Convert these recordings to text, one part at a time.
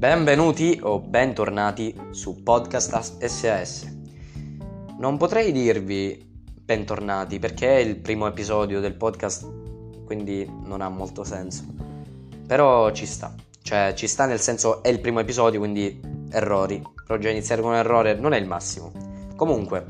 Benvenuti o bentornati su Podcast SAS. Non potrei dirvi bentornati perché è il primo episodio del podcast, quindi non ha molto senso. Però ci sta, cioè ci sta nel senso è il primo episodio, quindi errori. Però già iniziare con un errore non è il massimo. Comunque,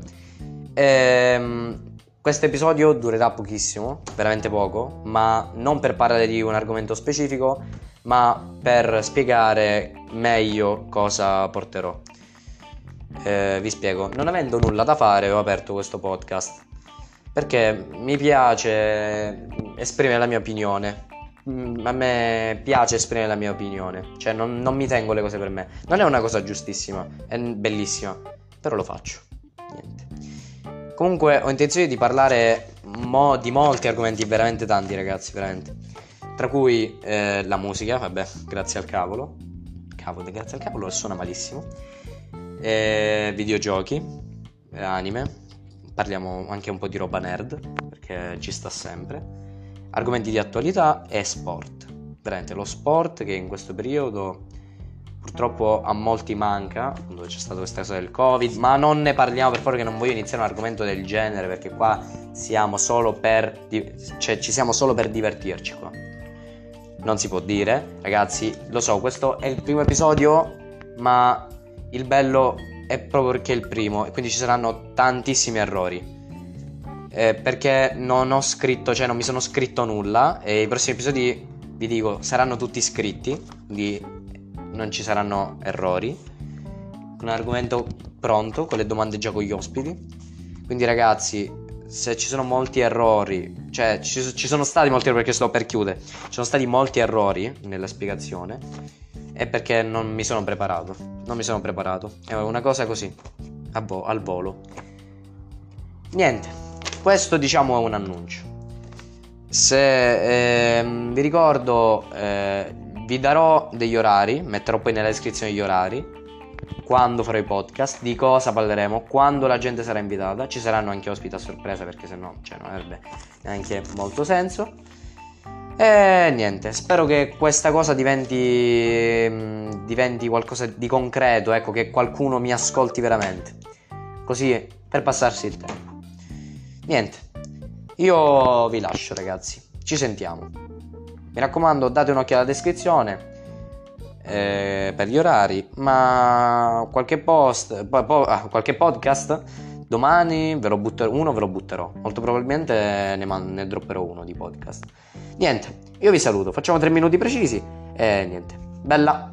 ehm, questo episodio durerà pochissimo, veramente poco, ma non per parlare di un argomento specifico, ma per spiegare meglio cosa porterò. Eh, vi spiego, non avendo nulla da fare ho aperto questo podcast perché mi piace esprimere la mia opinione. Mm, a me piace esprimere la mia opinione, cioè non, non mi tengo le cose per me. Non è una cosa giustissima, è bellissima, però lo faccio. Niente. Comunque ho intenzione di parlare mo- di molti argomenti, veramente tanti ragazzi, veramente. Tra cui eh, la musica, vabbè, grazie al cavolo. Cavolo, grazie al cavolo suona malissimo. Eh, videogiochi, eh, anime. Parliamo anche un po' di roba nerd, perché ci sta sempre. Argomenti di attualità e sport. Veramente lo sport che in questo periodo purtroppo a molti manca, quando c'è stata questa cosa del Covid, ma non ne parliamo per favore che non voglio iniziare un argomento del genere perché qua siamo solo per cioè ci siamo solo per divertirci qua. Non si può dire, ragazzi, lo so, questo è il primo episodio, ma il bello è proprio perché è il primo e quindi ci saranno tantissimi errori. Eh, perché non ho scritto, cioè non mi sono scritto nulla e i prossimi episodi vi dico saranno tutti scritti, quindi non ci saranno errori. Un argomento pronto, con le domande già con gli ospiti. Quindi ragazzi, se ci sono molti errori, cioè ci, ci sono stati molti errori perché sto per chiudere, ci sono stati molti errori nella spiegazione, è perché non mi sono preparato. Non mi sono preparato. È una cosa così, vo- al volo. Niente, questo diciamo è un annuncio. Se eh, vi ricordo, eh, vi darò degli orari, metterò poi nella descrizione gli orari, quando farò i podcast, di cosa parleremo, quando la gente sarà invitata, ci saranno anche ospiti a sorpresa perché se no cioè, non avrebbe neanche molto senso. E niente, spero che questa cosa diventi, mm, diventi qualcosa di concreto, ecco, che qualcuno mi ascolti veramente. Così per passarsi il tempo. Niente, io vi lascio ragazzi, ci sentiamo. Mi raccomando, date un'occhiata alla descrizione eh, per gli orari, ma qualche post, po- po- ah, qualche podcast domani ve lo butterò, uno ve lo butterò, molto probabilmente ne, man- ne dropperò uno di podcast. Niente, io vi saluto, facciamo tre minuti precisi e niente. Bella!